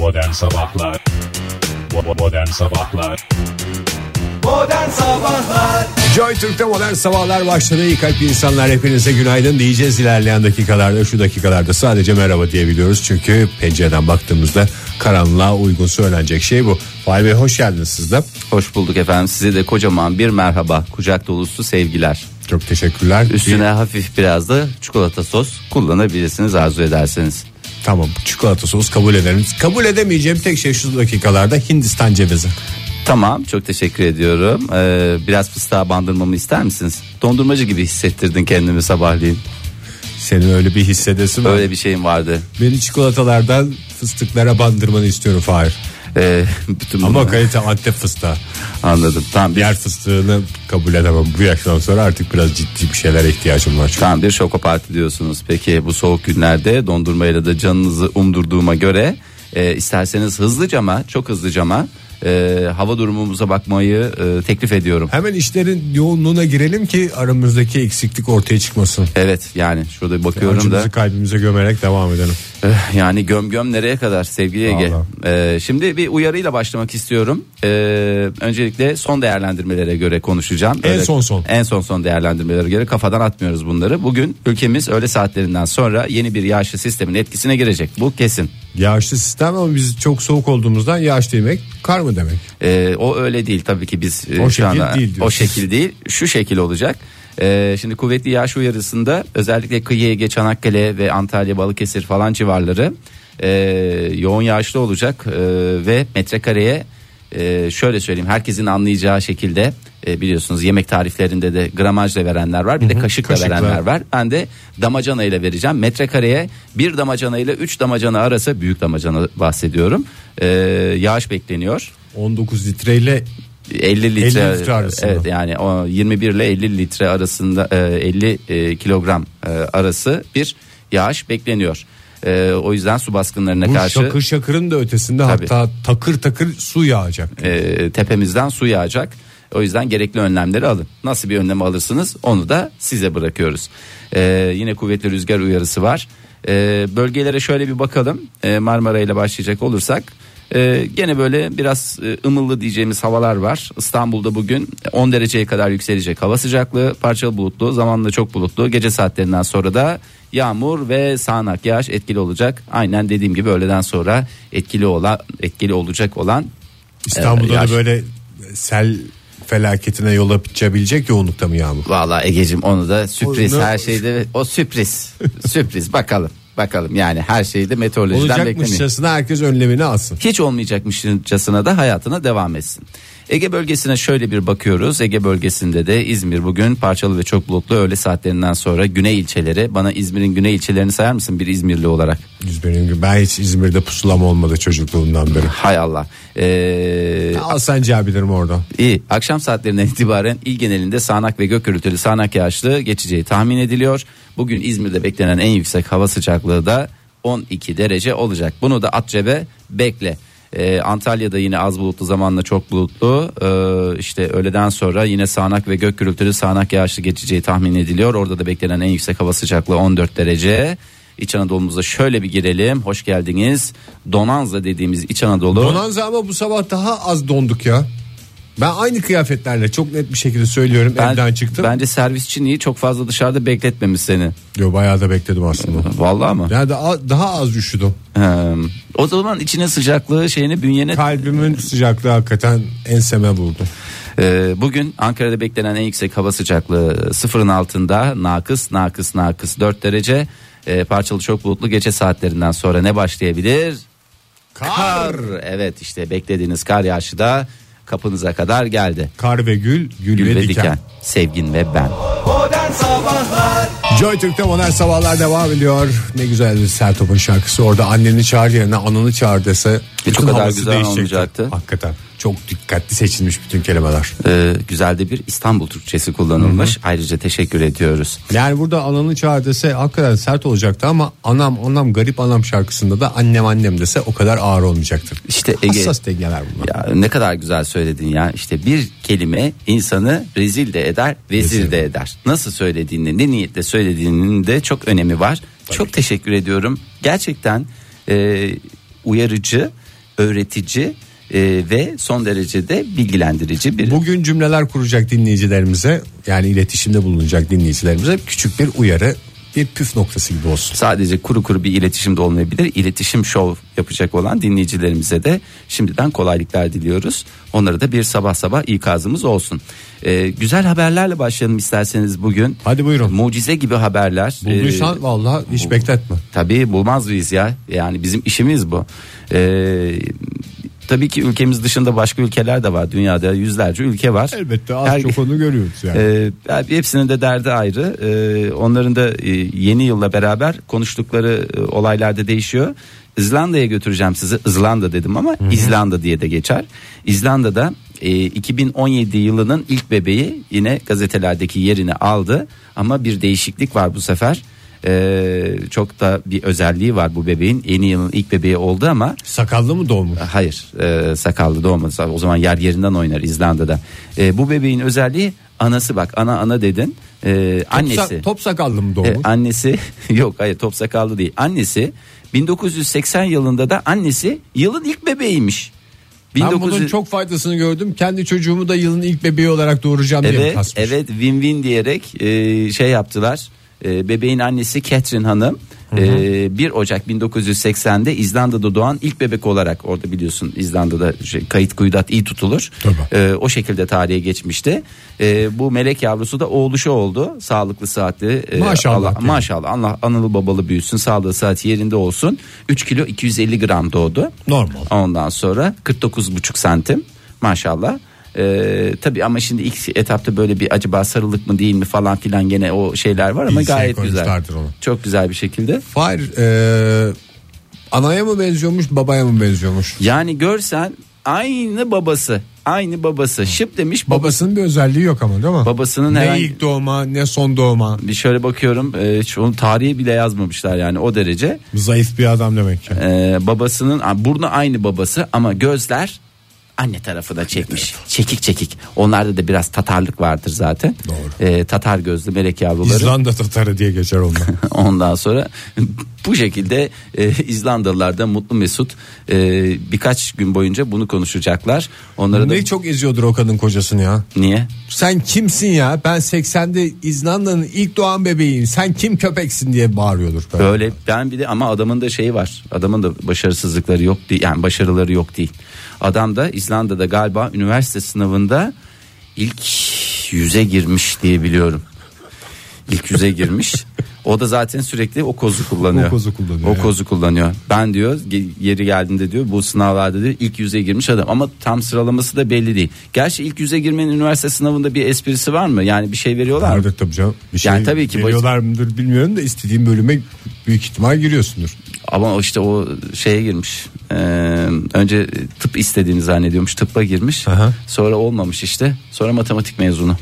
Modern Sabahlar Modern Sabahlar Modern Sabahlar Joy Türk'te modern sabahlar başladı. İyi kalp insanlar hepinize günaydın diyeceğiz ilerleyen dakikalarda. Şu dakikalarda sadece merhaba diyebiliyoruz. Çünkü pencereden baktığımızda karanlığa uygun söylenecek şey bu. Fahri Bey hoş geldiniz siz de. Hoş bulduk efendim. Size de kocaman bir merhaba. Kucak dolusu sevgiler. Çok teşekkürler. Üstüne Bir- hafif biraz da çikolata sos kullanabilirsiniz arzu ederseniz. Tamam çikolata sos kabul ederim. Kabul edemeyeceğim tek şey şu dakikalarda Hindistan cevizi. Tamam çok teşekkür ediyorum. Ee, biraz fıstığa bandırmamı ister misiniz? Dondurmacı gibi hissettirdin kendimi sabahleyin. Senin öyle bir hissedesin var. Öyle bir şeyim vardı. Beni çikolatalardan fıstıklara bandırmanı istiyorum Fahir. Ee, bütün Ama bunlar- kalite antep fıstığı. anladım. Tamam bir, Diğer fıstığını kabul edemem. Bu yaştan sonra artık biraz ciddi bir şeylere ihtiyacım var. Çünkü. tamam bir şoko parti diyorsunuz. Peki bu soğuk günlerde dondurmayla da canınızı umdurduğuma göre e, isterseniz hızlıcama çok hızlıcama e, hava durumumuza bakmayı e, teklif ediyorum. Hemen işlerin yoğunluğuna girelim ki aramızdaki eksiklik ortaya çıkmasın. Evet yani şurada bakıyorum da Acımızı kalbimize gömerek devam edelim. Eh, yani göm göm nereye kadar sevgili Ege. Vallahi. Ee, şimdi bir uyarıyla başlamak istiyorum. Ee, öncelikle son değerlendirmelere göre konuşacağım. En son son. En son son değerlendirmelere göre kafadan atmıyoruz bunları. Bugün ülkemiz öğle saatlerinden sonra yeni bir yağışlı sistemin etkisine girecek. Bu kesin. Yağışlı sistem ama biz çok soğuk olduğumuzdan yağış demek kar mı demek? Ee, o öyle değil tabii ki biz e, O şu şekil anda değil diyorsun. o şekil değil şu şekil olacak. Ee, şimdi kuvvetli yağış uyarısında özellikle kıyı Ege, Çanakkale ve Antalya, Balıkesir falan civarları e, yoğun yağışlı olacak e, ve metrekareye e, şöyle söyleyeyim herkesin anlayacağı şekilde e, biliyorsunuz yemek tariflerinde de gramajla verenler var bir de kaşıkla, kaşıkla. verenler var. Ben de damacana ile vereceğim. Metrekareye bir damacana ile 3 damacana arası büyük damacana bahsediyorum. E, yağış bekleniyor. 19 litreyle 50 litre, 50 litre arasında. Evet yani o 21 ile 50 litre arasında e, 50 e, kilogram e, arası bir yağış bekleniyor. E, o yüzden su baskınlarına bu karşı şakır şakırın da ötesinde Tabii. hatta takır takır su yağacak. e, tepemizden su yağacak. O yüzden gerekli önlemleri alın. Nasıl bir önlem alırsınız onu da size bırakıyoruz. E, yine kuvvetli rüzgar uyarısı var. E, bölgelere şöyle bir bakalım. E, Marmara ile başlayacak olursak. e, gene böyle biraz e, ımıllı diyeceğimiz havalar var. İstanbul'da bugün 10 dereceye kadar yükselecek hava sıcaklığı. Parçalı bulutlu zamanla çok bulutlu. Gece saatlerinden sonra da yağmur ve sağanak yağış etkili olacak. Aynen dediğim gibi öğleden sonra etkili olan etkili olacak olan İstanbul'da e, da böyle sel felaketine yol açabilecek yoğunlukta mı yağmur? Vallahi Egeciğim onu da sürpriz Onu- her şeyde o sürpriz sürpriz bakalım bakalım yani her şeyde meteorolojiden beklemeyin. Olacakmışçasına herkes önlemini alsın. Hiç olmayacakmışçasına da hayatına devam etsin. Ege bölgesine şöyle bir bakıyoruz. Ege bölgesinde de İzmir bugün parçalı ve çok bulutlu öğle saatlerinden sonra güney ilçeleri. Bana İzmir'in güney ilçelerini sayar mısın bir İzmirli olarak? İzmir'in. Ben hiç İzmir'de pusulam olmadı çocukluğumdan beri. Hay Allah. Ee, Alsancı abilerim orada. İyi. Akşam saatlerinden itibaren il genelinde sağanak ve gök gürültülü sağanak yağışlı geçeceği tahmin ediliyor. Bugün İzmir'de beklenen en yüksek hava sıcaklığı da 12 derece olacak. Bunu da at cebe bekle. Ee, Antalya'da yine az bulutlu zamanla çok bulutlu. Ee, işte öğleden sonra yine sağanak ve gök gürültülü sağanak yağışlı geçeceği tahmin ediliyor. Orada da beklenen en yüksek hava sıcaklığı 14 derece. İç Anadolu'muza şöyle bir girelim. Hoş geldiniz. Donanza dediğimiz İç Anadolu. Donanza ama bu sabah daha az donduk ya. Ben aynı kıyafetlerle çok net bir şekilde söylüyorum Ben- evden çıktım. Bence servisçiniyi çok fazla dışarıda bekletmemiş seni. Yo, bayağı da bekledim aslında. Vallahi mı? Yani daha, daha az üşüdüm. He. O zaman içine sıcaklığı şeyini bünyene Kalbimin sıcaklığı hakikaten enseme vurdu. Ee, bugün Ankara'da beklenen en yüksek hava sıcaklığı sıfırın altında nakıs nakıs nakıs 4 derece Ee, parçalı çok bulutlu gece saatlerinden sonra ne başlayabilir? Kar. Evet işte beklediğiniz kar yağışı da kapınıza kadar geldi. Kar ve gül, gül, Gül ve, diken. Sevgin ve ben. Modern Sabahlar Joy Türk'te modern sabahlar devam ediyor. Ne güzel bir Sertop'un şarkısı. Orada anneni çağır yerine ananı çağır dese. bütün o kadar güzel değişecekti. olmayacaktı. Hakikaten çok dikkatli seçilmiş bütün kelimeler. Ee, güzel de bir İstanbul Türkçesi kullanılmış. Ayrıca teşekkür ediyoruz. Yani burada ananı çağır dese hakikaten sert olacaktı ama anam anam garip anam şarkısında da annem annem dese o kadar ağır olmayacaktır. İşte Ege Hassas dengeler bunlar. Ya ne kadar güzel söyledin ya. İşte bir kelime insanı rezil de eder, vezir de eder. Nasıl söylediğini, ne niyetle söylediğinin de çok önemi var. Çok teşekkür ediyorum. Gerçekten e, uyarıcı öğretici e, ve son derece de bilgilendirici bir Bugün cümleler kuracak dinleyicilerimize yani iletişimde bulunacak dinleyicilerimize küçük bir uyarı bir püf noktası gibi olsun. sadece kuru kuru bir iletişim de olmayabilir. İletişim şov yapacak olan dinleyicilerimize de şimdiden kolaylıklar diliyoruz. Onlara da bir sabah sabah ikazımız olsun. Ee, güzel haberlerle başlayalım isterseniz bugün. Hadi buyurun. Mucize gibi haberler. Bulduysan Ee, vallahi hiç bekletme. Tabii bulmaz mıyız ya? Yani bizim işimiz bu. Ee, tabii ki ülkemiz dışında başka ülkeler de var. Dünyada yüzlerce ülke var. Elbette az Her- çok onu görüyoruz yani. Abi hepsinin de derdi ayrı. Ee, onların da e, yeni yılla beraber konuştukları e, olaylar da değişiyor. İzlanda'ya götüreceğim sizi. İzlanda dedim ama İzlanda diye de geçer. İzlanda'da e, 2017 yılının ilk bebeği yine gazetelerdeki yerini aldı. Ama bir değişiklik var bu sefer. Ee, çok da bir özelliği var bu bebeğin. Yeni yılın ilk bebeği oldu ama Sakallı mı doğmuş? Hayır e, sakallı doğmadı o zaman yer yerinden oynar İzlanda'da. E, bu bebeğin özelliği anası bak ana ana dedin E, Top, annesi. sa- top sakallı mı E, doğmuş? annesi yok hayır top sakallı değil annesi 1980 yılında da annesi yılın ilk bebeğiymiş. ben 1900 bunun çok faydasını gördüm. Kendi çocuğumu da yılın ilk bebeği olarak doğuracağım diye Evet, kasmış? evet win-win diyerek e, şey yaptılar. E, bebeğin annesi Catherine Hanım e, 1 Ocak 1980'de İzlanda'da doğan ilk bebek olarak orada biliyorsun İzlanda'da şey, kayıt kuyudat iyi tutulur. E, o şekilde tarihe geçmişti. E, bu melek yavrusu da oğluşu oldu. Sağlıklı saatli. e, Maşallah Allah, maşallah. Allah analı babalı büyüsün. Sağlığı saati yerinde olsun. 3 kilo 250 gram doğdu. Normal. Ondan sonra 49,5 santim maşallah. Ee, tabii ama şimdi ilk etapta böyle bir acaba sarılık mı değil mi falan filan gene o şeyler var ama İyi gayet güzel. senkronizlerdir onu. Çok güzel bir şekilde. Fahir e, anaya mı benziyormuş babaya mı benziyormuş? Yani görsen aynı babası. Aynı babası. Şıp demiş babası. Babasının bir özelliği yok ama değil mi? Babasının ne herhangi- ilk doğma ne son doğma. Bir şöyle bakıyorum e, hiç onun tarihi bile yazmamışlar yani o derece. Zayıf bir adam demek ki. Ee, babasının burnu aynı babası ama gözler anne tarafı da çekmiş. Çekik çekik. Onlarda da biraz Tatarlık vardır zaten. Doğru. Ee, Tatar gözlü melek yavruları. İzlanda Tatarı diye geçer onlar. Ondan sonra bu şekilde e, İzlandalılar da mutlu mesut e, birkaç gün boyunca bunu konuşacaklar. Onlara da ne çok eziyordur o kadın kocasını ya. niye? Sen kimsin ya? Ben 80'de İzlanda'nın ilk doğan bebeğiyim. Sen kim köpeksin diye bağırıyordur. Böyle. Böyle ben bir de ama adamın da şeyi var. Adamın da başarısızlıkları yok değil. Yani başarıları yok değil. Adam da İzlanda'da galiba üniversite sınavında ilk yüze girmiş diye biliyorum. İlk yüze girmiş. O da zaten sürekli o kozu kullanıyor. O kozu kullanıyor, O evet. kozu kullanıyor. Ben diyor yeri geldiğinde diyor bu sınavlarda diyor ilk yüze girmiş adam ama tam sıralaması da belli değil. Gerçi ilk yüze girmenin üniversite sınavında bir esprisi var mı? Yani bir şey veriyorlar mı? Vardır tabii canım. Bir şey Yani tabii ki veriyorlar mıdır bilmiyorum da istediğin bölüme büyük ihtimal giriyorsundur. Ama işte o şeye girmiş. Ee, önce tıp istediğini zannediyormuş. Tıbba girmiş. Aha. Sonra olmamış işte. Sonra matematik mezunu.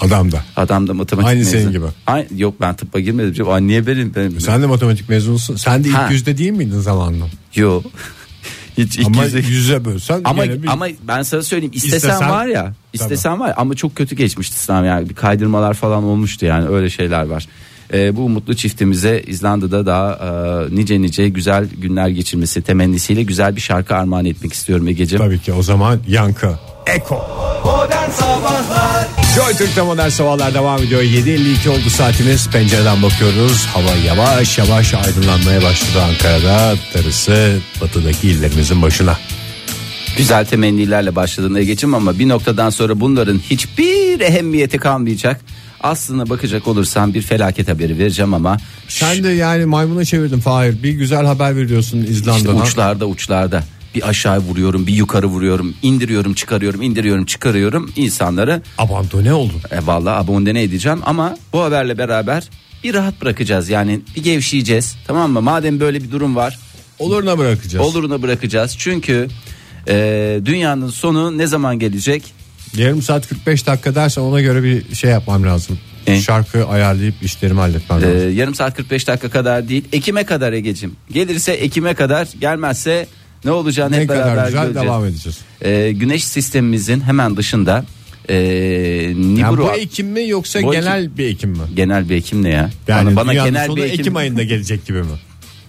Adam da. Adam da matematik Aynı mezunu. senin gibi. Aynı, yok ben tıbba girmedim. canım. Ay, niye benim? benim Sen de matematik mezunusun. Sen de ilk Ha. yüzde değil miydin zamanında? Yok. Hiç ilk Ama yüze- yüze bölsen ama bir- ama ben sana söyleyeyim istesen, İstesen- var ya istesen var ya, ama çok kötü geçmişti sınav yani bir kaydırmalar falan olmuştu yani öyle şeyler var. Ee, bu mutlu çiftimize İzlanda'da daha e, nice nice güzel günler geçirmesi temennisiyle güzel bir şarkı armağan etmek istiyorum Ege'ciğim. Tabii ki o zaman yankı. Eko. Modern Sabahlar Joy Türk'te modern sabahlar devam ediyor. 7.52 oldu saatimiz. Pencereden bakıyoruz. Hava yavaş yavaş aydınlanmaya başladı Ankara'da. Darısı batıdaki illerimizin başına. Güzel temennilerle başladın Ege'ciğim ama bir noktadan sonra bunların hiçbir ehemmiyeti kalmayacak. Aslına bakacak olursam bir felaket haberi vereceğim ama Sen de yani maymuna çevirdin Fahir. Bir güzel haber veriyorsun işte İzlanda'dan. uçlarda uçlarda bir aşağı vuruyorum bir yukarı vuruyorum indiriyorum çıkarıyorum indiriyorum çıkarıyorum insanları Abandone oldun. e, vallahi abone edeceğim ama bu haberle beraber bir rahat bırakacağız yani bir gevşeyeceğiz tamam mı madem böyle bir durum var Oluruna bırakacağız. oluruna bırakacağız çünkü e, dünyanın sonu ne zaman gelecek Yarım saat 45 dakika dersen ona göre bir şey yapmam lazım. E? Şarkı ayarlayıp işlerimi halletmem Ee, lazım. yarım saat 45 dakika kadar değil. Ekim'e kadar Ege'cim. Gelirse Ekim'e kadar gelmezse ne olacağını ne hep beraber kadar güzel göreceğiz. devam edeceğiz. Ee, güneş sistemimizin hemen dışında ee, Yani Nibru bu Ekim mi yoksa Bu genel bir Ekim mi? genel bir Ekim ne ya? Yani bana, dünyanın genel sonu bir Ekim... Ekim, ayında gelecek gibi mi?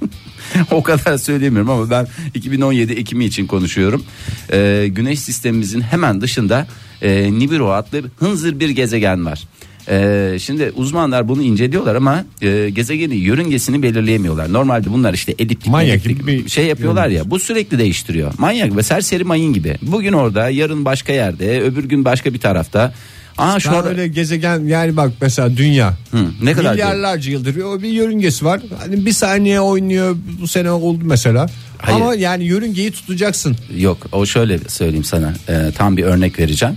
o kadar söyleyemiyorum ama ben 2017 Ekim'i için konuşuyorum. Ee, güneş sistemimizin hemen dışında e, Nibiru adlı hınzır bir gezegen var. Ee, şimdi uzmanlar bunu inceliyorlar ama e, gezegenin yörüngesini belirleyemiyorlar. Normalde bunlar işte eliptik Manyak eliptik gibi bir şey yapıyorlar ya. yörüngesi. Bu sürekli değiştiriyor. Manyak ve serseri mayın gibi. Bugün orada, yarın başka yerde, öbür gün başka bir tarafta. Aa şu ara- öyle gezegen yani bak mesela dünya. Hı, ne kadar Milyarlarca yıldır o bir yörüngesi var. Hani bir saniye oynuyor bu sene oldu mesela. Hayır. Ama yani yörüngeyi tutacaksın. Yok o şöyle söyleyeyim sana Ee, tam bir örnek vereceğim.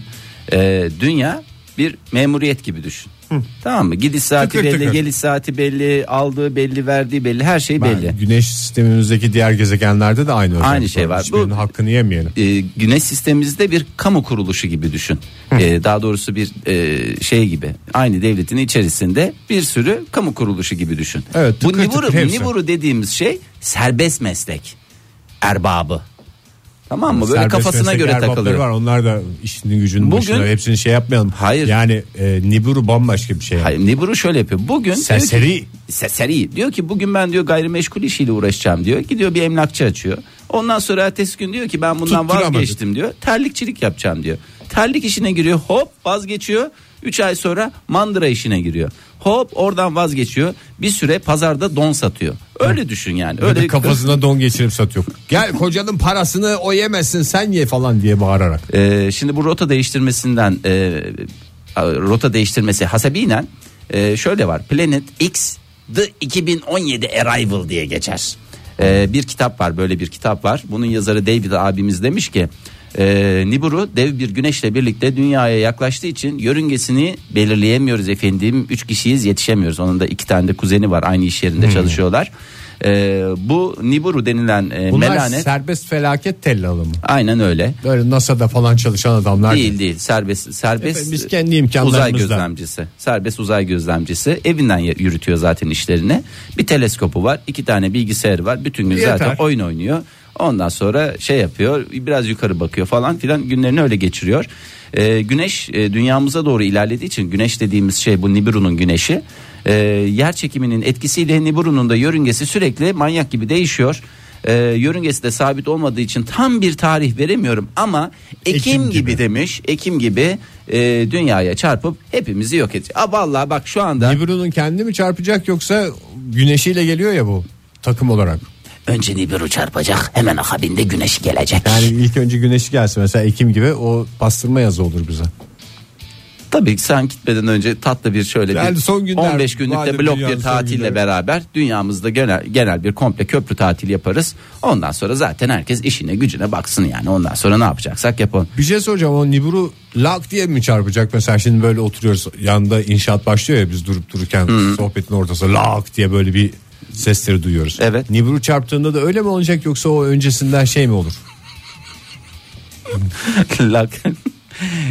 Ee, dünya bir memuriyet gibi düşün. Tamam mı? Gidiş saati Tıkır belli, tıkır. geliş saati belli, aldığı belli, verdiği belli, her şey Ben belli. Güneş sistemimizdeki diğer gezegenlerde de aynı özellik Aynı şey var. Hiçbirinin Bu- hakkını yemeyelim. Ee, güneş sistemimizde bir kamu kuruluşu gibi düşün. Ee, daha doğrusu bir e, şey gibi. Aynı devletin içerisinde bir sürü kamu kuruluşu gibi düşün. Evet, Bu tıkır tıkır Niburu, hepsi. Niburu dediğimiz şey serbest meslek. Erbabı. Tamam mı? Böyle Serbest kafasına meslek göre erbapları takılıyor. var. Onlar da işinin gücünün Bugün- başında. Hepsini şey yapmayalım. Hayır. Yani e, Nibiru bambaşka bir şey. Hayır, Niburu şöyle yapıyor. Bugün diyor ki- Serseri. Serseri. Diyor ki bugün ben diyor gayrimeşgul işiyle uğraşacağım diyor. Gidiyor bir emlakçı açıyor. Ondan sonra ertesi gün diyor ki ben bundan Tutturamadı. vazgeçtim diyor. Terlikçilik yapacağım diyor. Terlik işine giriyor. Hop vazgeçiyor. 3 ay sonra mandıra işine giriyor. Hop oradan vazgeçiyor. Bir süre pazarda don satıyor. Öyle düşün yani. Öyle Öyle kafasına don geçirip satıyor. Gel kocanın parasını o yemesin sen ye falan diye bağırarak. Ee, şimdi bu rota değiştirmesinden e, rota değiştirmesi hasebiyle e, şöyle var. Planet X The 2017 Arrival diye geçer. Ee, bir kitap var böyle bir kitap var. Bunun yazarı David abimiz demiş ki e, Nibiru dev bir güneşle birlikte dünyaya yaklaştığı için yörüngesini belirleyemiyoruz efendim. Üç kişiyiz yetişemiyoruz. Onun da iki tane de kuzeni var aynı iş yerinde çalışıyorlar. Ee, bu Nibiru denilen e, Bunlar melanet serbest felaket tellalı mı? aynen öyle. Böyle NASA'da falan çalışan adamlar Değil değil serbest serbest Efendim, biz kendi imkanlarımızla. uzay gözlemcisi serbest uzay gözlemcisi evinden yürütüyor zaten işlerini bir teleskopu var iki tane bilgisayarı var bütün gün Yeter. zaten oyun oynuyor ondan sonra şey yapıyor biraz yukarı bakıyor falan filan günlerini öyle geçiriyor Ee, güneş e, dünyamıza doğru ilerlediği için güneş dediğimiz şey bu Nibiru'nun güneşi Ee, yer çekiminin etkisiyle Nibiru'nun da yörüngesi sürekli manyak gibi değişiyor ee, yörüngesi de sabit olmadığı için tam bir tarih veremiyorum ama Ekim, Ekim gibi. gibi. demiş. Ekim gibi e, dünyaya çarpıp hepimizi yok edecek. Aa, vallahi bak şu anda Nibiru'nun kendi mi çarpacak yoksa güneşiyle geliyor ya bu takım olarak. Önce Nibiru çarpacak hemen akabinde güneş gelecek. Yani ilk önce güneşi gelsin mesela Ekim gibi o pastırma yazı olur bize. Tabii sen gitmeden önce tatlı bir şöyle Yani bir son günler, 15 günlük de blok bir tatille beraber dünyamızda genel, genel bir komple köprü tatili yaparız. Ondan sonra zaten herkes işine gücüne baksın yani. Ondan sonra ne yapacaksak yapalım. Bir şey soracağım o Nibiru lak diye mi çarpacak mesela şimdi böyle oturuyoruz yanında inşaat başlıyor ya biz durup dururken sohbetin ortasında lak diye böyle bir sesleri duyuyoruz. Evet. Nibiru çarptığında da öyle mi olacak yoksa o öncesinden şey mi olur? Lak.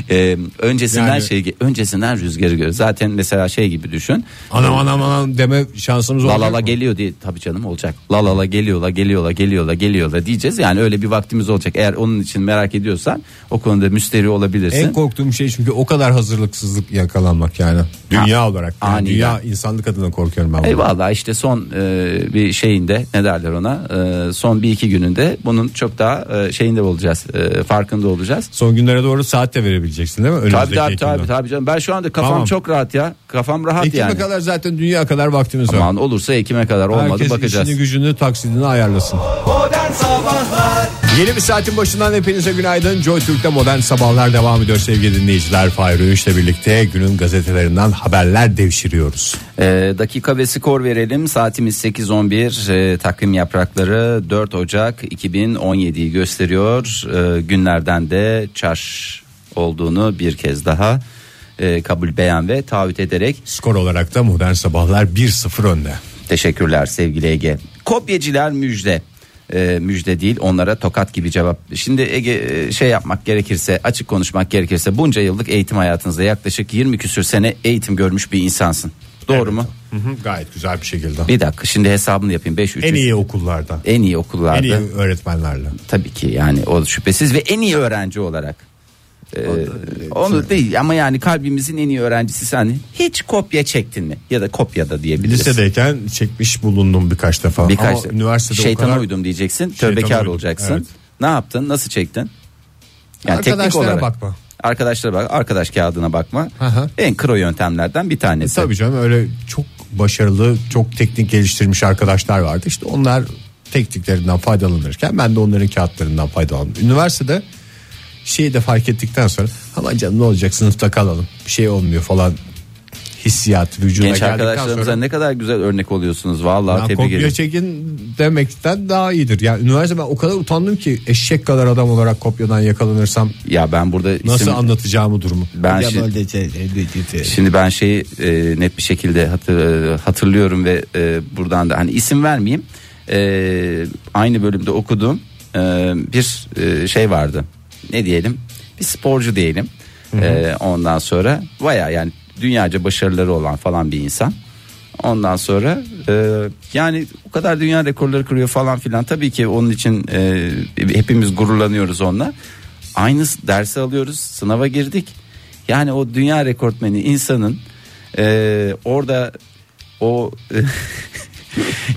Ee, öncesinden Yani- şey öncesinden rüzgarı gör. Zaten mesela şey gibi düşün. Anam anam anam deme şansımız La olacak la la mı? geliyor diye tabii canım olacak. La la la geliyor la geliyor la geliyor la geliyor la diyeceğiz. Yani öyle bir vaktimiz olacak. Eğer onun için merak ediyorsan o konuda müsteri olabilirsin. En korktuğum şey çünkü o kadar hazırlıksızlık yakalanmak yani. Dünya olarak. Yani aniden. dünya insanlık adına korkuyorum ben. bundan. Eyvallah işte son e, bir şeyinde ne derler ona e, son bir iki gününde bunun çok daha e, şeyinde olacağız e, farkında olacağız. Son günlere doğru saat de verebileceksin değil mi? Tabii Önümüzdeki tabii, Ekim'de. tabii tabii canım ben şu anda kafam Tamam. çok rahat ya kafam rahat Ekim'e yani. kadar zaten dünya kadar vaktimiz var. Aman olursa Ekim'e kadar olmadı Herkes bakacağız. işini gücünü taksidini ayarlasın. Modern Sabahlar Yeni bir saatin başından hepinize günaydın. Joy Türk'te modern sabahlar devam ediyor sevgili dinleyiciler. Fahir Öğünç'le birlikte günün gazetelerinden haberler devşiriyoruz. Ee, dakika ve skor verelim. Saatimiz 8.11. Ee, takvim yaprakları 4 Ocak 2017'yi gösteriyor. Ee, günlerden de çarş olduğunu bir kez daha e, kabul beyan ve taahhüt ederek Skor olarak da modern sabahlar 1-0 önde. teşekkürler sevgili Ege. Kopyacılar müjde. Ee, müjde değil onlara tokat gibi cevap. Şimdi Ege e, şey yapmak gerekirse açık konuşmak gerekirse bunca yıllık eğitim hayatınızda yaklaşık 20 küsür sene eğitim görmüş bir insansın. Doğru mu? Gayet güzel bir şekilde. Bir dakika şimdi hesabını yapayım 5 3 En iyi okullardan. en iyi okullarda En iyi öğretmenlerle. tabii ki yani o şüphesiz ve en iyi öğrenci olarak Ee, onu değil ama yani kalbimizin en iyi öğrencisi sen hiç kopya çektin mi ya da kopyada diyebiliriz. Lisedeyken çekmiş bulundum birkaç defa. Birkaç Ama üniversitede şeytana o kadar uydum diyeceksin. Tövbekar uydum, olacaksın. evet. Ne yaptın? Nasıl çektin? Yani teknik Arkadaşlara olarak. bakma. Arkadaşlara bak, arkadaş kağıdına bakma. Hı. En kro yöntemlerden bir tanesi. Tabii canım öyle çok başarılı, çok teknik geliştirmiş arkadaşlar vardı. İşte onlar tekniklerinden faydalanırken ben de onların kağıtlarından faydalandım. Üniversitede şeyi de fark ettikten sonra aman canım ne olacak sınıfta kalalım bir şey olmuyor falan hissiyat vücuda Genç geldikten arkadaşlarımıza sonra ne kadar güzel örnek oluyorsunuz. Vallahi ya tebrik kopya ederim. çekin demekten daha iyidir. Yani üniversite ben o kadar utandım ki eşek kadar adam olarak kopyadan yakalanırsam Ya ben burada nasıl isim- anlatacağımı durumu. Ben Ya şi- böyle şey- Şimdi ben şeyi e, net bir şekilde hatır- e, hatırlıyorum ve e, buradan da hani isim vermeyeyim. E, aynı bölümde okuduğum e, bir e, şey vardı. Ne diyelim? Bir sporcu diyelim. E, ondan sonra baya yani dünyaca başarıları olan falan bir insan. Ondan sonra e, yani o kadar dünya rekorları kırıyor falan filan. Tabii ki onun için e, hepimiz gururlanıyoruz onunla. Aynı dersi alıyoruz, sınava girdik. Yani o dünya rekortmeni insanın e, orada o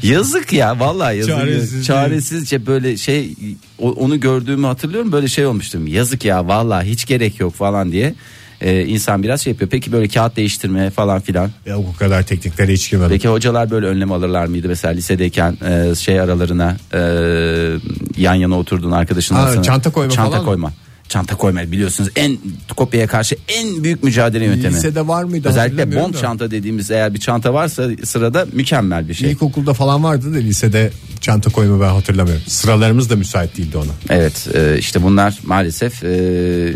yazık ya vallahi yazık. Çaresiz Çaresizce böyle şey onu gördüğümü hatırlıyorum böyle şey olmuştum. Yazık ya vallahi hiç gerek yok falan diye. E, insan biraz şey yapıyor. Peki böyle kağıt değiştirme falan filan. Ya o kadar tekniklere hiç girmedim. Peki hocalar böyle önlem alırlar mıydı mesela lisedeyken e, şey aralarına e, yan yana oturduğun arkadaşın Ha, çanta koyma çanta falan mı? koyma. Çanta koyma biliyorsunuz en kopyaya karşı en büyük mücadele yöntemi. Lisede var mıydı Özellikle bond da. çanta dediğimiz eğer bir çanta varsa sırada mükemmel bir şey. İlkokulda falan vardı da lisede çanta koyma ben hatırlamıyorum. Sıralarımız da müsait değildi ona. Evet e, işte bunlar maalesef e,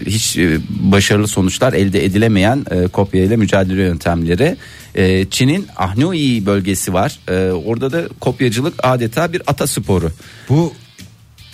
hiç e, başarılı sonuçlar elde edilemeyen kopya ile mücadele yöntemleri. Çin'in Ahnoi bölgesi var. Orada da kopyacılık adeta bir atasporu. Bu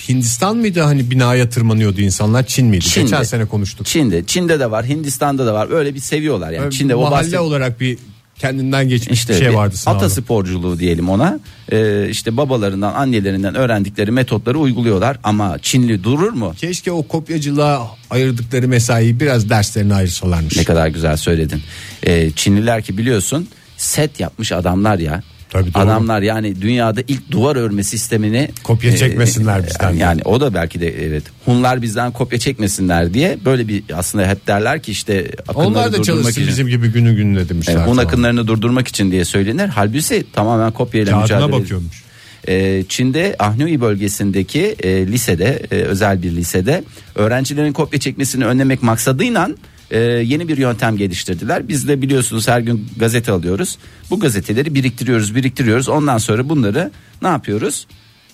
Hindistan mıydı hani binaya tırmanıyordu insanlar Çin miydi? Çin'de. Geçen sene konuştuk. Çin'de, Çin'de de var, Hindistan'da da var. Öyle bir seviyorlar yani. Böyle Çin'de o mahalle bahset- olarak bir kendinden geçmiş işte bir şey vardı sınavda. atasporculuğu diyelim ona. Ee, işte babalarından, annelerinden öğrendikleri metotları uyguluyorlar ama Çinli durur mu? Keşke o kopyacılığa ayırdıkları mesaiyi biraz derslerine ayırsalarmış. Ne kadar güzel söyledin. Ee, Çinliler ki biliyorsun set yapmış adamlar ya. Tabii doğru. Adamlar yani dünyada ilk duvar örme sistemini Kopya çekmesinler bizden Yani, yani o da belki de evet. Hunlar bizden kopya çekmesinler diye böyle bir aslında hep derler ki işte akınları Onlar da durdurmak için. bizim gibi günü gününe demişler. Yani Hun falan. akınlarını durdurmak için diye söylenir. Halbuki tamamen kopyayla Kağıdına mücadele. bakıyormuş. Ee, Çin'de Ahnoi bölgesindeki e, lisede e, özel bir lisede öğrencilerin kopya çekmesini önlemek maksadıyla e, yeni bir yöntem geliştirdiler. Biz de biliyorsunuz her gün gazete alıyoruz. Bu gazeteleri biriktiriyoruz, biriktiriyoruz. Ondan sonra bunları ne yapıyoruz?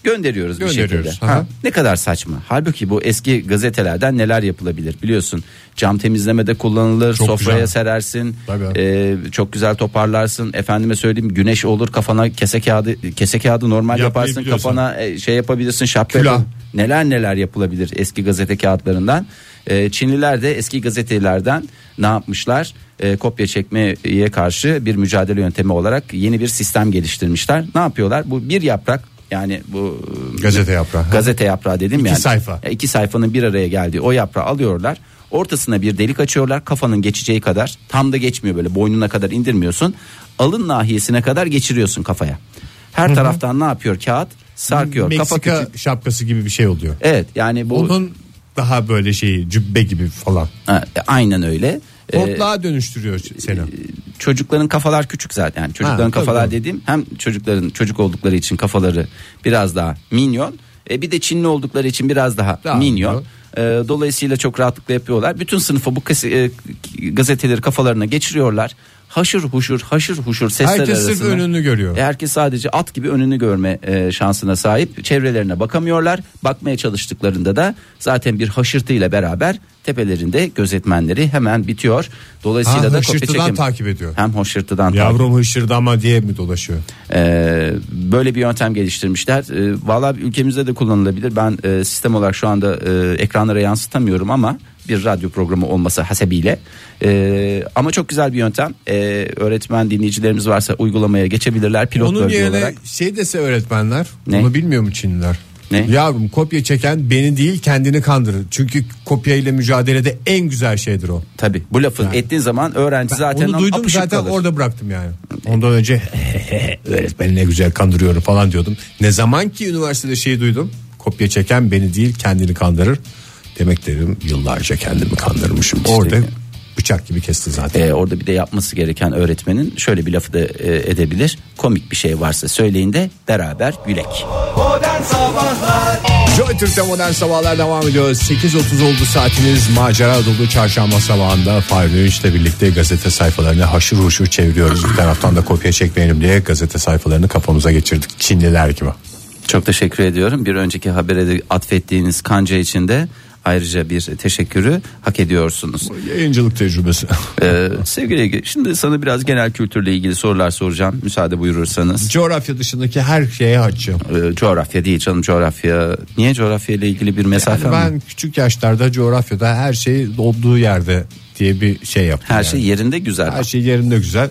Gönderiyoruz, bir Gönderiyoruz, şekilde. aha. Ha, ne kadar saçma. Halbuki bu eski gazetelerden neler yapılabilir biliyorsun. Cam temizlemede kullanılır, Çok sofraya güzel. serersin. Tabii. e, çok güzel toparlarsın. Efendime söyleyeyim güneş olur kafana kese kağıdı kese kağıdı normal yaparsın kafana e, şey yapabilirsin şapka Külah. yapın. Neler neler yapılabilir eski gazete kağıtlarından. E, Çinliler de eski gazetelerden ne yapmışlar? E, kopya çekmeye karşı bir mücadele yöntemi olarak yeni bir sistem geliştirmişler. Ne yapıyorlar? Bu bir yaprak yani bu Gazete yaprağı. Gazete yaprağı dedim İki yani. sayfa. Ya iki sayfanın bir araya geldiği o yaprağı alıyorlar. Ortasına bir delik açıyorlar kafanın geçeceği kadar tam da geçmiyor böyle boynuna kadar indirmiyorsun. Alın nahiyesine kadar geçiriyorsun kafaya. Her taraftan ne yapıyor kağıt sarkıyor kafa Meksika küçük. şapkası gibi bir şey oluyor. Evet yani bu Onun daha böyle şeyi cübbe gibi falan. Ha, e, aynen öyle. Ee, Portlağa dönüştürüyor seni. çocukların kafalar küçük zaten. Yani çocukların Ha, kafalar tabii. dediğim hem çocukların çocuk oldukları için kafaları biraz daha minyon. E bir de Çinli oldukları için biraz daha, Daha minyon. E, dolayısıyla çok rahatlıkla yapıyorlar. Bütün sınıfa bu e, gazeteleri kafalarına geçiriyorlar. Haşır huşur haşır huşur sesler Herkes arasında. sırf önünü görüyor. E, herkes sadece at gibi önünü görme e, şansına sahip. Çevrelerine bakamıyorlar. Bakmaya çalıştıklarında da zaten bir haşırtıyla beraber tepelerinde gözetmenleri hemen bitiyor. Dolayısıyla Ha, da kopya çekim. takip ediyor. Hem hoşırtıdan takip. Yavrum hışırdama diye mi dolaşıyor? Ee, böyle bir yöntem geliştirmişler. Ee, Valla ülkemizde de kullanılabilir. Ben e, sistem olarak şu anda e, ekranlara yansıtamıyorum ama bir radyo programı olması hasebiyle. Ee, ama çok güzel bir yöntem. Ee, öğretmen dinleyicilerimiz varsa uygulamaya geçebilirler pilot Onun bölge yerine olarak. şey dese öğretmenler. Ne? Onu bilmiyor mu Çinliler? Ne? Yavrum kopya çeken beni değil kendini kandırır. Çünkü kopya ile mücadelede en güzel şeydir o. Tabi bu lafı ettiğin zaman öğrenci zaten Onu duydum zaten kalır. orada bıraktım yani. Ondan önce öğretmeni ne güzel kandırıyorum falan diyordum. Ne zaman ki üniversitede şeyi duydum. Kopya çeken beni değil kendini kandırır. Demek dedim yıllarca kendimi kandırmışım. Orada bıçak gibi kesti zaten. Ee, orada bir de yapması gereken öğretmenin şöyle bir lafı da e, edebilir. Komik bir şey varsa söyleyin de beraber gülek. Modern Sabahlar Joy Türk'te modern sabahlar devam ediyor. 8.30 oldu saatiniz macera dolu çarşamba sabahında Fahri Öğünç'le birlikte gazete sayfalarını haşır huşur çeviriyoruz. Bir taraftan da kopya çekmeyelim diye gazete sayfalarını kafamıza geçirdik. Çinliler gibi. Çok teşekkür ediyorum. Bir önceki habere de atfettiğiniz kanca için de ayrıca bir teşekkürü hak ediyorsunuz. Yayıncılık tecrübesi. Ee, sevgili Ege şimdi sana biraz genel kültürle ilgili sorular soracağım. Müsaade buyurursanız. Coğrafya dışındaki her şeye açığım. Ee, coğrafya değil canım coğrafya. Niye coğrafya ile ilgili bir mesafe Yani mi? ben küçük yaşlarda coğrafyada her şey olduğu yerde diye bir şey yaptım. Her yani. şey yerinde güzel. her şey yerinde güzel.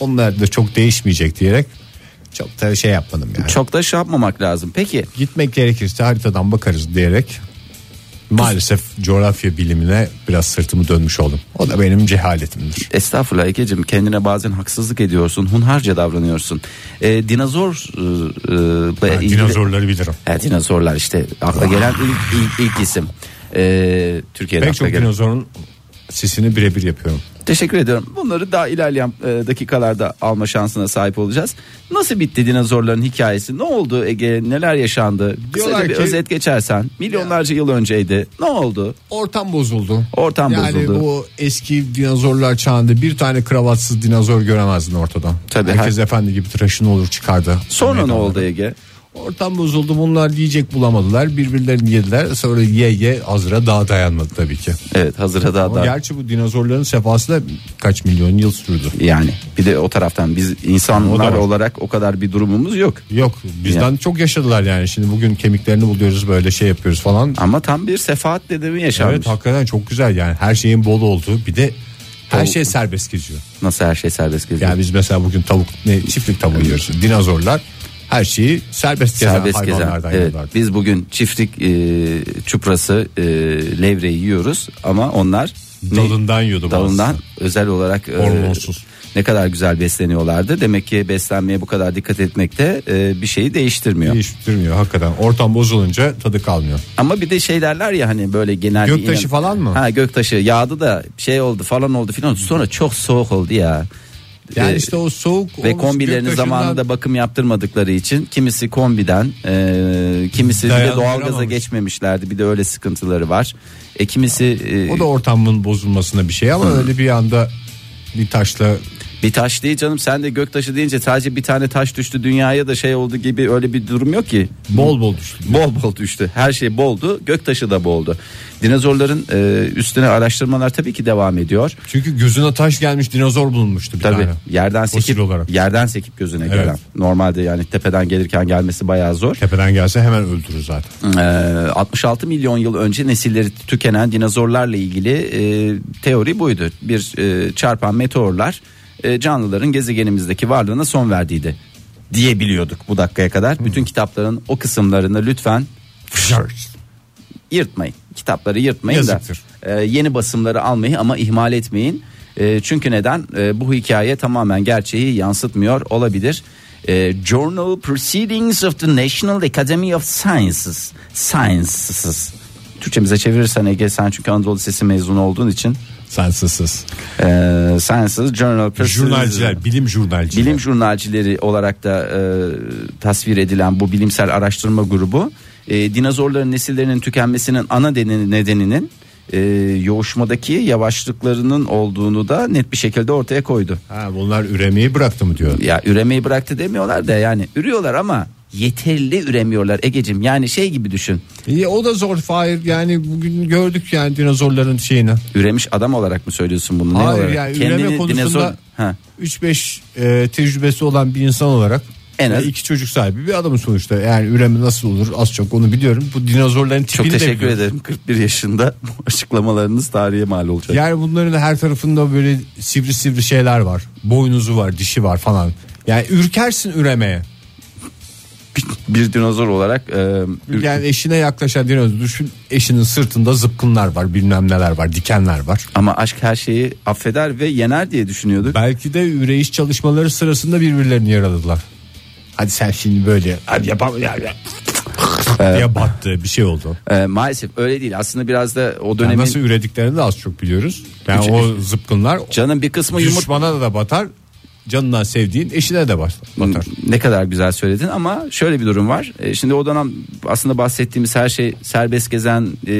Onlar da çok değişmeyecek diyerek çok da şey yapmadım yani. Çok da şey yapmamak lazım. Peki Gitmek gerekirse haritadan bakarız diyerek maalesef coğrafya bilimine biraz sırtımı dönmüş oldum. O da benim cehaletimdir. Estağfurullah Ege'cim kendine bazen haksızlık ediyorsun. Hunharca davranıyorsun. Ee, dinozor e, e, ilgili- dinozorları bilirim. Ha, dinozorlar işte akla gelen ilk, ilk, ilk isim. Ee, Türkiye'de Pek çok gelen. dinozorun sesini birebir yapıyorum. Teşekkür ediyorum. Bunları daha ilerleyen e, dakikalarda alma şansına sahip olacağız. Nasıl bitti dinozorların hikayesi? Ne oldu Ege? Neler yaşandı? Diyorlar Kısaca bir ki- özet geçersen. Milyonlarca yıl önceydi. Ne oldu? Ortam bozuldu. Ortam yani bozuldu. bu eski dinozorlar çağında bir tane kravatsız dinozor göremezdin ortada. Tabii, Herkes efendi gibi tıraşın olur çıkardı. Sonra ne Meydanlara. oldu Ege? Ortam bozuldu bunlar yiyecek bulamadılar birbirlerini yediler sonra ye ye Azra daha dayanmadı tabii ki. Evet hazıra daha Ama da. gerçi bu dinozorların sefası da kaç milyon yıl sürdü. Yani bir de o taraftan biz O insanlar var. olarak o kadar bir durumumuz yok. Yok bizden çok yaşadılar yani şimdi bugün kemiklerini buluyoruz böyle şey yapıyoruz falan. Ama tam bir sefaat dedemi yaşanmış. Evet hakikaten çok güzel yani her şeyin bol olduğu bir de her şey serbest geziyor. Nasıl her şey serbest geziyor? Yani biz mesela bugün tavuk ne çiftlik tavuğu yiyoruz. Dinozorlar her şeyi serbest gezen serbest gezen. hayvanlardan Evet, yiyorlardı. biz bugün çiftlik e, çuprası e, levreyi yiyoruz ama onlar Dalından yiyordu dalından bazısı. özel olarak e, Hormonsuz. ne kadar güzel besleniyorlardı. Demek ki beslenmeye bu kadar dikkat etmek de e, bir şeyi değiştirmiyor. Değiştirmiyor hakikaten. Ortam bozulunca tadı kalmıyor. Ama bir de şey derler ya hani böyle genel Göktaşı falan mı? Ha göktaşı yağdı da şey oldu falan oldu filan sonra çok soğuk oldu ya. Yani Ee, işte o soğuk ve kombilerini göktaşından- zamanında bakım yaptırmadıkları için kimisi kombiden e, kimisi bir de doğalgaza geçmemişlerdi. Bir de öyle sıkıntıları var. E kimisi e, O da ortamın bozulmasına bir şey ama öyle bir anda bir taşla bir taş değil canım sen de göktaşı deyince sadece bir tane taş düştü dünyaya da şey oldu gibi öyle bir durum yok ki. bol bol düştü. Bol bol düştü. Her şey boldu. Göktaşı da boldu. Dinozorların e, üstüne araştırmalar tabii ki devam ediyor. Çünkü gözüne taş gelmiş dinozor bulunmuş bir Tabii tane. yerden sekip olarak. yerden sekip gözüne Evet. gelen. Normalde yani tepeden gelirken gelmesi bayağı zor. Tepeden gelse hemen öldürür zaten. Ee, 66 milyon yıl önce nesilleri tükenen dinozorlarla ilgili e, teori buydu. Bir e, çarpan meteorlar e, canlıların gezegenimizdeki varlığına son verdiydi diye biliyorduk bu dakikaya kadar. Bütün kitapların o kısımlarını lütfen yırtmayın. Kitapları yırtmayın Yazıktır. da e, yeni basımları almayı ama ihmal etmeyin. E, çünkü neden? E, bu hikaye tamamen gerçeği yansıtmıyor olabilir. E, Journal Proceedings of the National Academy of Sciences. Sciences. Türkçemize çevirirsen Ege sen çünkü Anadolu Lisesi mezunu olduğun için Sensasız. e, Sciences Journal Jurnalciler, bilim jurnalciler. bilim jurnalcileri olarak da e, tasvir edilen bu bilimsel araştırma grubu e, dinozorların nesillerinin tükenmesinin ana nedeni- nedeninin e, yoğuşmadaki yavaşlıklarının olduğunu da net bir şekilde ortaya koydu. Ha, bunlar üremeyi bıraktı mı diyor. Ya üremeyi bıraktı demiyorlar da yani ürüyorlar ama yeterli üremiyorlar Egecim. Yani şey gibi düşün. İyi o da zor Fahir yani bugün gördük yani dinozorların şeyini. Üremiş adam olarak mı söylüyorsun bunu? Ne Hayır olarak? yani üreme konusunda Ha. 3-5 e, tecrübesi olan bir insan olarak En az- yani iki çocuk sahibi bir adamın sonuçta yani üreme nasıl olur az çok onu biliyorum. Bu dinozorların Çok tipini de teşekkür biliyorum. ederim. 41 yaşında bu açıklamalarınız tarihe mal olacak. Yani bunların her tarafında böyle sivri sivri şeyler var. Boynuzu var, dişi var falan. Yani ürkersin üremeye. Bir dinozor olarak e, Yani eşine yaklaşan dinozor düşün eşinin sırtında zıpkınlar var bilmem neler var dikenler var. ama aşk her şeyi affeder ve yener diye düşünüyorduk. Belki de üreyiş çalışmaları sırasında birbirlerini yaraladılar. Hadi sen şimdi böyle hadi yapalım ya. ya. diye battı bir şey oldu. E, maalesef öyle değil. Aslında biraz da o Yani dönemin nasıl ürediklerini de az çok biliyoruz. Yani o zıpkınlar canın bir kısmı yumurt düşmana da batar canından sevdiğin eşine de batar. batar. Ne kadar güzel söyledin ama şöyle bir durum var. E, Şimdi o dönem aslında bahsettiğimiz her şey serbest gezen e,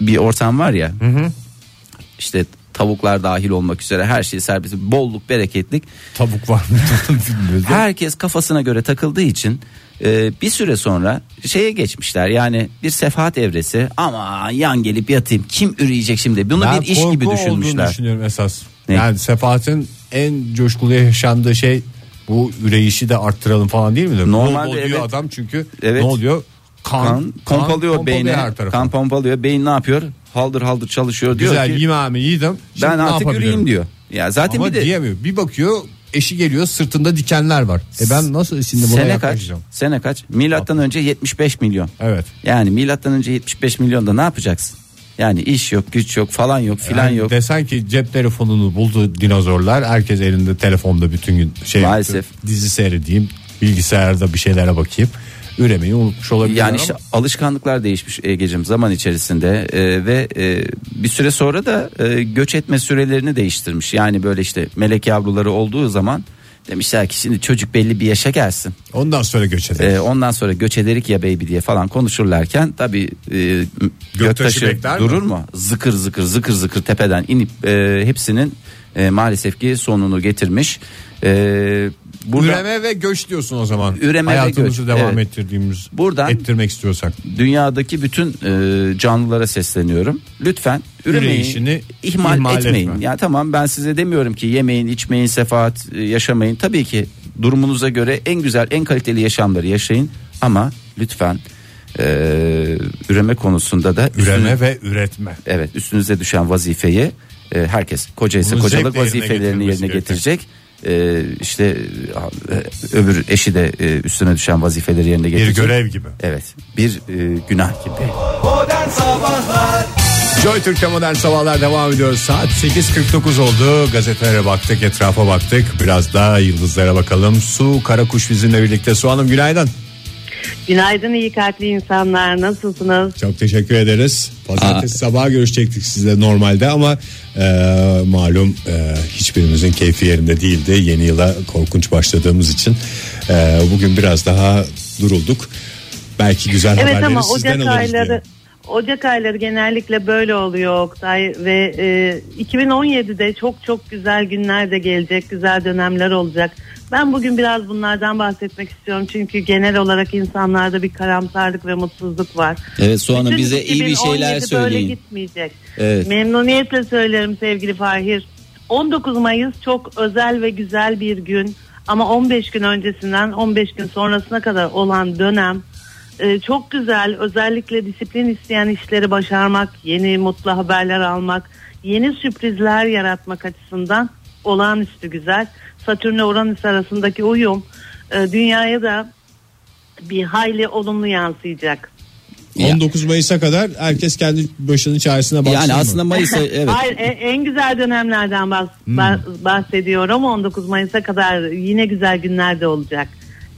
bir ortam var ya. İşte tavuklar dahil olmak üzere her şey serbest. Bolluk, bereketlik. Tavuk var mı bilmiyoruz. Herkes kafasına göre takıldığı için e, bir süre sonra şeye geçmişler. Yani bir sefahat evresi ama yan gelip yatayım. Kim üreyecek şimdi? Bunu Ben bir iş gibi düşünmüşler. düşünüyorum esas. Ne? Yani sefahatin en coşkulu yaşandığı şey bu üreyişi de arttıralım falan değil mi? Normalde Bol bol diyor evet. adam çünkü Evet. ne oluyor? Kan, Kan, pompalıyor beyni. Kan pompalıyor. Beyin ne yapıyor? Haldır haldır çalışıyor diyor Güzel ki yemeğimi yedim. Şimdi ben artık yürüyeyim diyor. Ya zaten Ama bir de diyemiyor. Bir bakıyor eşi geliyor sırtında dikenler var. E ben nasıl şimdi buna sene kaç? Sene kaç? Milattan önce 75 milyon. Evet. Yani milattan önce 75 milyonda ne yapacaksın? Yani iş yok, güç yok, falan yok, filan Yani yok. Desen ki cep telefonunu buldu dinozorlar. Herkes elinde telefonda bütün gün şey Maalesef. dizi seyredeyim. Bilgisayarda bir şeylere bakayım. Üremeyi unutmuş olabilir Yani ama işte alışkanlıklar değişmiş Ege'cim zaman içerisinde e, ve e, bir süre sonra da e, göç etme sürelerini değiştirmiş. Yani böyle işte melek yavruları olduğu zaman demişler ki şimdi çocuk belli bir yaşa gelsin. ondan sonra göç edelim. E, ondan sonra göç ederik ya baby diye falan konuşurlarken tabi e, göktaşı mi? durur mu? Zıkır zıkır zıkır zıkır tepeden inip e, hepsinin e, maalesef ki sonunu getirmiş. E, burada Üreme ve göç diyorsun o zaman. Üreme ve Hayatımızı göç, devam evet. ettirdiğimiz, Buradan- ettirmek istiyorsak. dünyadaki bütün e, canlılara sesleniyorum. Lütfen üremeyi Üreyişini ihmal, ihmal etmeyin. etme. Ya tamam ben size demiyorum ki yemeyin, içmeyin, sefahat e, yaşamayın. Tabii ki durumunuza göre en güzel, en kaliteli yaşamları yaşayın ama lütfen e, üreme konusunda da üstüne- Üreme ve üretme. evet üstünüze düşen vazifeyi e, herkes koca ise Bunu kocalık yerine vazifelerini yerine getirecek. E, işte e, öbür eşi de e, üstüne düşen vazifeleri yerine Bir getirecek. görev gibi. Evet bir e, günah gibi. Modern Sabahlar Joy Türk'te modern sabahlar devam ediyor. Saat 8.49 oldu. Gazetelere baktık, etrafa baktık. Biraz daha yıldızlara bakalım. Su Karakuş bizimle birlikte. Su Hanım günaydın. Günaydın iyi kalpli insanlar nasılsınız? Çok teşekkür ederiz. Pazartesi sabahı görüşecektik sizle normalde ama e, malum e, hiçbirimizin keyfi yerinde değildi. Yeni yıla korkunç başladığımız için e, bugün biraz daha durulduk. Belki güzel Evet haberleri ama sizden alırız diye. Ocak ayları genellikle böyle oluyor Oktay ve e, 2017'de çok çok güzel günler de gelecek, güzel dönemler olacak. Ben bugün biraz bunlardan bahsetmek istiyorum çünkü genel olarak insanlarda bir karamsarlık ve mutsuzluk var. Evet Su Hanım Bütün bize iyi bir şeyler 2017 söyleyin. Böyle gitmeyecek. Evet. Memnuniyetle söylerim sevgili Fahir. 19 Mayıs çok özel ve güzel bir gün ama 15 gün öncesinden 15 gün sonrasına kadar olan dönem e, çok güzel. Özellikle disiplin isteyen işleri başarmak, yeni mutlu haberler almak, yeni sürprizler yaratmak açısından olağanüstü güzel. Satürn ile Uranüs arasındaki uyum e, dünyaya da bir hayli olumlu yansıyacak. 19 Mayıs'a kadar herkes kendi başının çaresine baksın Yani aslında Mayıs ayı- evet. Hayır e- en güzel dönemlerden bahs- bah- bahsediyorum. 19 Mayıs'a kadar yine güzel günler de olacak.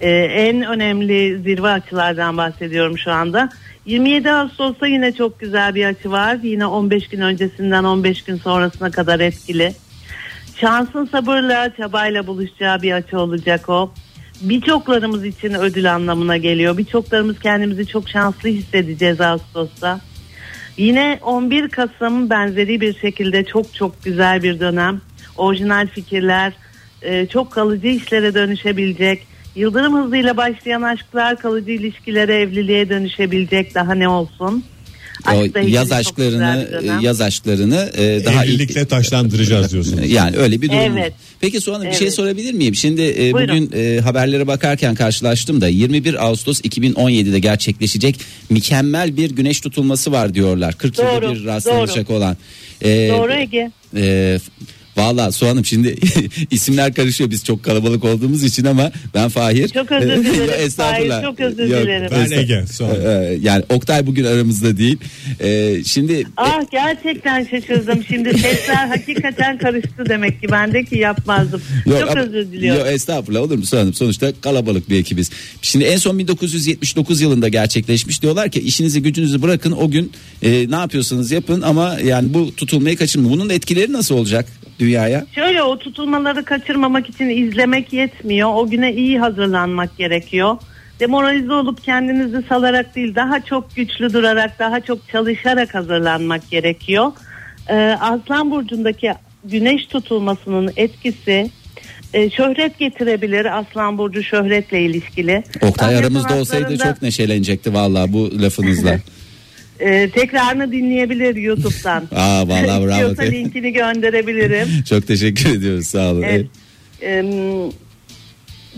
Ee, en önemli zirve açılardan bahsediyorum şu anda. 27 Ağustos'ta yine çok güzel bir açı var. Yine 15 gün öncesinden 15 gün sonrasına kadar etkili. Şansın sabırla, çabayla buluşacağı bir açı olacak o. Birçoklarımız için ödül anlamına geliyor. Birçoklarımız kendimizi çok şanslı hissedeceğiz Ağustos'ta. Yine 11 Kasım benzeri bir şekilde çok çok güzel bir dönem. Orijinal fikirler, e, çok kalıcı işlere dönüşebilecek. Yıldırım hızıyla başlayan aşklar kalıcı ilişkilere, evliliğe dönüşebilecek. Daha ne olsun? O yaz aşklarını dönem. yaz aşklarını e, daha Evlilikle taşlandıracağız diyorsunuz. yani öyle bir durum. Evet. Peki Su Hanım bir şey Evet. sorabilir miyim? Şimdi e, bugün e, haberlere bakarken karşılaştım da 21 Ağustos 2017'de gerçekleşecek mükemmel bir güneş tutulması var diyorlar. 40 yılda Doğru, bir rastlanacak olan. E, Doğru Ege. e, Valla Su Hanım şimdi isimler karışıyor biz çok kalabalık olduğumuz için ama ben Fahir. Çok özür dilerim. Estağfurullah. Fahir, çok özür Yok, dilerim. Ben Ege. Ee, Yani Oktay bugün aramızda değil. Ee, şimdi Ah gerçekten şaşırdım. Şimdi sesler hakikaten karıştı demek ki. Ben de ki yapmazdım. Çok ama- özür diliyorum. Yok estağfurullah olur mu Su Hanım? Sonuçta kalabalık bir ekibiz. Şimdi en son 1979 yılında gerçekleşmiş. Diyorlar ki işinizi gücünüzü bırakın o gün e, ne yapıyorsanız yapın ama yani bu tutulmayı kaçırmayın. Bunun etkileri nasıl olacak dünyaya? Şöyle o tutulmaları kaçırmamak için izlemek yetmiyor. O güne iyi hazırlanmak gerekiyor. Demoralize olup kendinizi salarak değil daha çok güçlü durarak daha çok çalışarak hazırlanmak gerekiyor. Ee, Aslan Burcu'ndaki güneş tutulmasının etkisi e, şöhret getirebilir. Aslan Burcu şöhretle ilişkili. Oktay aramızda olsaydı çok neşelenecekti vallahi bu lafınızla. e, tekrarını dinleyebilir YouTube'dan. Aa vallahi bravo. İstiyorsa linkini gönderebilirim. Çok teşekkür ediyoruz sağ olun. Evet. Em,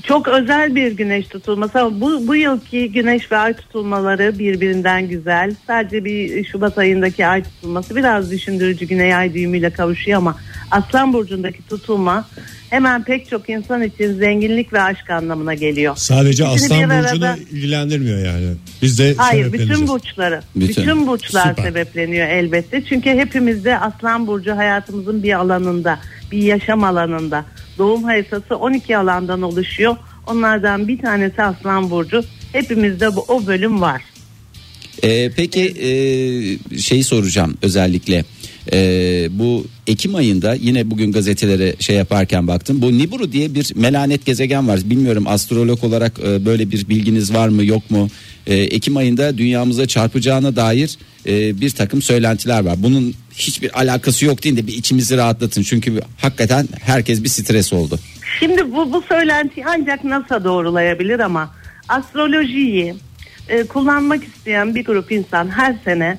çok özel bir güneş tutulması ama bu, bu yılki güneş ve ay tutulmaları birbirinden güzel. Sadece bir Şubat ayındaki ay tutulması biraz düşündürücü güney ay düğümüyle kavuşuyor ama Aslan Burcu'ndaki tutulma hemen pek çok insan için zenginlik ve aşk anlamına geliyor. Sadece İkisini Aslan Burcu'nu arada- ilgilendirmiyor yani. Biz de Hayır bütün burçları. Bütün. Bütün, burçlar Süper. sebepleniyor elbette. Çünkü hepimizde Aslan Burcu hayatımızın bir alanında, bir yaşam alanında. Doğum haritası 12 alandan oluşuyor. Onlardan bir tanesi Aslan Burcu. Hepimizde bu, o bölüm var. Ee, peki e, şeyi soracağım özellikle. Ee, bu Ekim ayında yine bugün gazetelere şey yaparken baktım. Bu Nibiru diye bir melanet gezegen var. Bilmiyorum astrolog olarak e, böyle bir bilginiz var mı yok mu? Ee, Ekim ayında dünyamıza çarpacağına dair e, bir takım söylentiler var. Bunun hiçbir alakası yok değil de bir içimizi rahatlatın. Çünkü hakikaten herkes bir stres oldu. Şimdi bu, bu söylentiyi ancak NASA doğrulayabilir ama astrolojiyi e, kullanmak isteyen bir grup insan her sene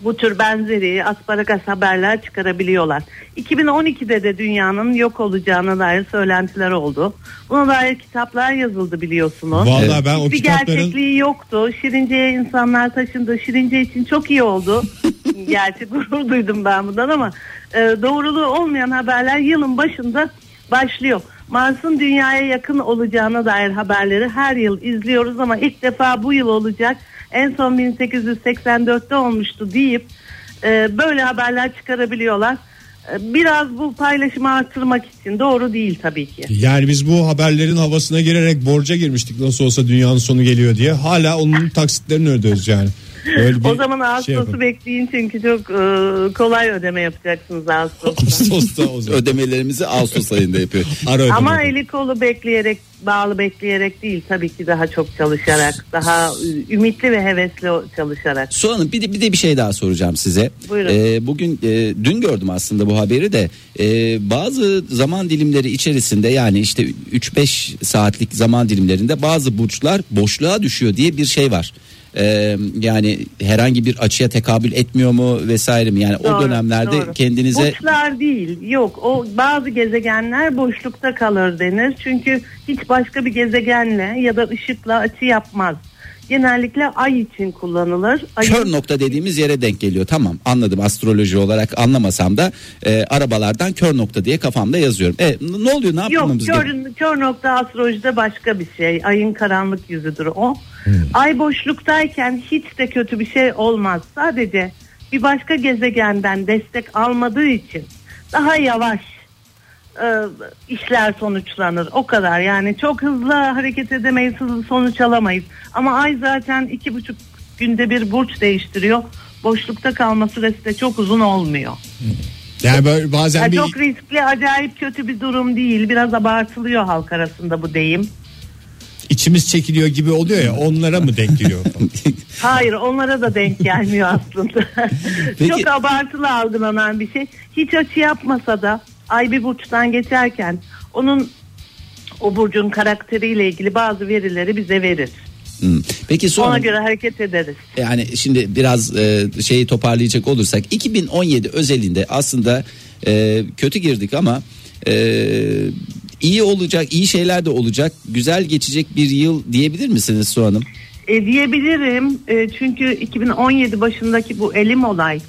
bu tür benzeri asparagas haberler çıkarabiliyorlar. 2012'de de dünyanın yok olacağına dair söylentiler oldu. Buna dair kitaplar yazıldı biliyorsunuz. Vallahi ben o Hiçbir kitapların gerçekliği yoktu. Şirince'ye insanlar taşındı. Şirince için çok iyi oldu. Gerçi gurur duydum ben bundan ama e, doğruluğu olmayan haberler yılın başında başlıyor. Mars'ın dünyaya yakın olacağına dair haberleri her yıl izliyoruz ama ilk defa bu yıl olacak. En son 1884'te olmuştu deyip e, böyle haberler çıkarabiliyorlar. E, Biraz bu paylaşımı arttırmak için doğru değil tabii ki. yani biz bu haberlerin havasına girerek borca girmiştik nasıl olsa dünyanın sonu geliyor diye. Hala onun taksitlerini ödüyoruz yani. Böyle bir O zaman şey Ağustos'u yapalım. bekleyin çünkü çok e, kolay ödeme yapacaksınız Ağustos'ta. Ağustos'ta o zaman. Ödemelerimizi Ağustos ayında yapıyoruz. Ara Ama eli kolu bekleyerek bağlı bekleyerek değil tabii ki daha çok çalışarak daha ümitli ve hevesli çalışarak. Su Hanım bir de, bir de bir şey daha soracağım size. Buyurun. Ee, bugün e, dün gördüm aslında bu haberi de e, bazı zaman dilimleri içerisinde yani işte 3-5 saatlik zaman dilimlerinde bazı burçlar boşluğa düşüyor diye bir şey var. Ee, yani herhangi bir açıya tekabül etmiyor mu vesaire mi yani o Doğru, dönemlerde doğru. kendinize Burçlar değil yok o bazı gezegenler boşlukta kalır denir çünkü hiç başka bir gezegenle ya da ışıkla açı yapmaz. Genellikle ay için kullanılır. Ayın- kör nokta dediğimiz yere denk geliyor. Tamam anladım astroloji olarak anlamasam da e, arabalardan kör nokta diye kafamda yazıyorum. E, ne oluyor ne Yok yapmamız kör, gerekiyor? kör nokta astrolojide başka bir şey. Ayın karanlık yüzüdür o. Ay boşluktayken hiç de kötü bir şey olmaz. Sadece bir başka gezegenden destek almadığı için daha yavaş e, işler sonuçlanır. O kadar yani çok hızlı hareket edemeyiz, hızlı sonuç alamayız. Ama ay zaten iki buçuk günde bir burç değiştiriyor. Boşlukta kalma süresi de çok uzun olmuyor. Yani böyle bazen Yani bir çok riskli, acayip kötü bir durum değil. Biraz abartılıyor halk arasında bu deyim. içimiz çekiliyor gibi oluyor ya onlara mı denk geliyor? Hayır, onlara da denk gelmiyor aslında. Peki- Çok abartılı algılanan bir şey. Hiç açı yapmasa da ay bir burçtan geçerken onun o burcun karakteriyle ilgili bazı verileri bize verir. Hmm. Peki sonra Ona göre hareket ederiz. yani şimdi biraz e, şeyi toparlayacak olursak 2017 özelinde aslında e, kötü girdik ama e, iyi olacak iyi şeyler de olacak güzel geçecek bir yıl diyebilir misiniz Su Hanım? E, diyebilirim E, çünkü 2017 başındaki bu elim olay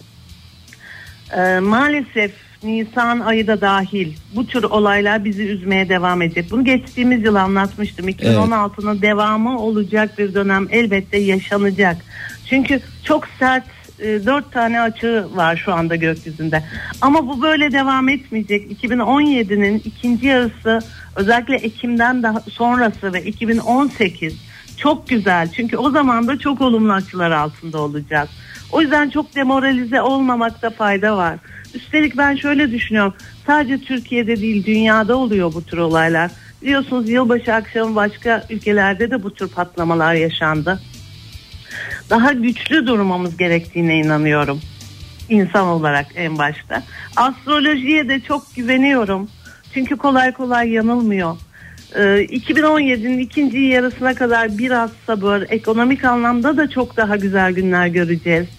e, maalesef Nisan ayı da dahil bu tür olaylar bizi üzmeye devam edecek. Bunu geçtiğimiz yıl anlatmıştım. 2016'nın devamı olacak bir dönem elbette yaşanacak. Çünkü çok sert e, dört tane açığı var şu anda gökyüzünde. Ama bu böyle devam etmeyecek. 2017'nin ikinci yarısı özellikle Ekim'den daha sonrası ve 2018 çok güzel. Çünkü o zaman da çok olumlu açılar altında olacağız. O yüzden çok demoralize olmamakta fayda var. Üstelik ben şöyle düşünüyorum. Sadece Türkiye'de değil dünyada oluyor bu tür olaylar. Biliyorsunuz yılbaşı akşamı başka ülkelerde de bu tür patlamalar yaşandı. Daha güçlü durmamız gerektiğine inanıyorum. İnsan olarak en başta. Astrolojiye de çok güveniyorum. Çünkü kolay kolay yanılmıyor. Ee, 2017'nin ikinci yarısına kadar biraz sabır, ekonomik anlamda da çok daha güzel günler göreceğiz.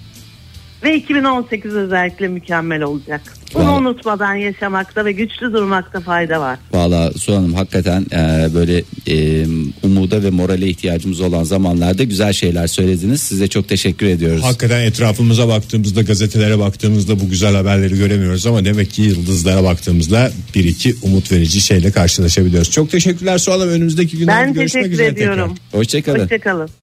Ve 2018 özellikle mükemmel olacak. Bunu Vallahi- unutmadan yaşamakta ve güçlü durmakta fayda var. Valla Su Hanım hakikaten e, böyle e, umuda ve morale ihtiyacımız olan zamanlarda güzel şeyler söylediniz. Size çok teşekkür ediyoruz. Hakikaten etrafımıza baktığımızda gazetelere baktığımızda bu güzel haberleri göremiyoruz ama demek ki yıldızlara baktığımızda bir iki umut verici şeyle karşılaşabiliyoruz. Çok teşekkürler Sualım önümüzdeki günlerde Ben görüşmek teşekkür üzere ediyorum. tekrar. Hoşçakalın. Hoşçakalın.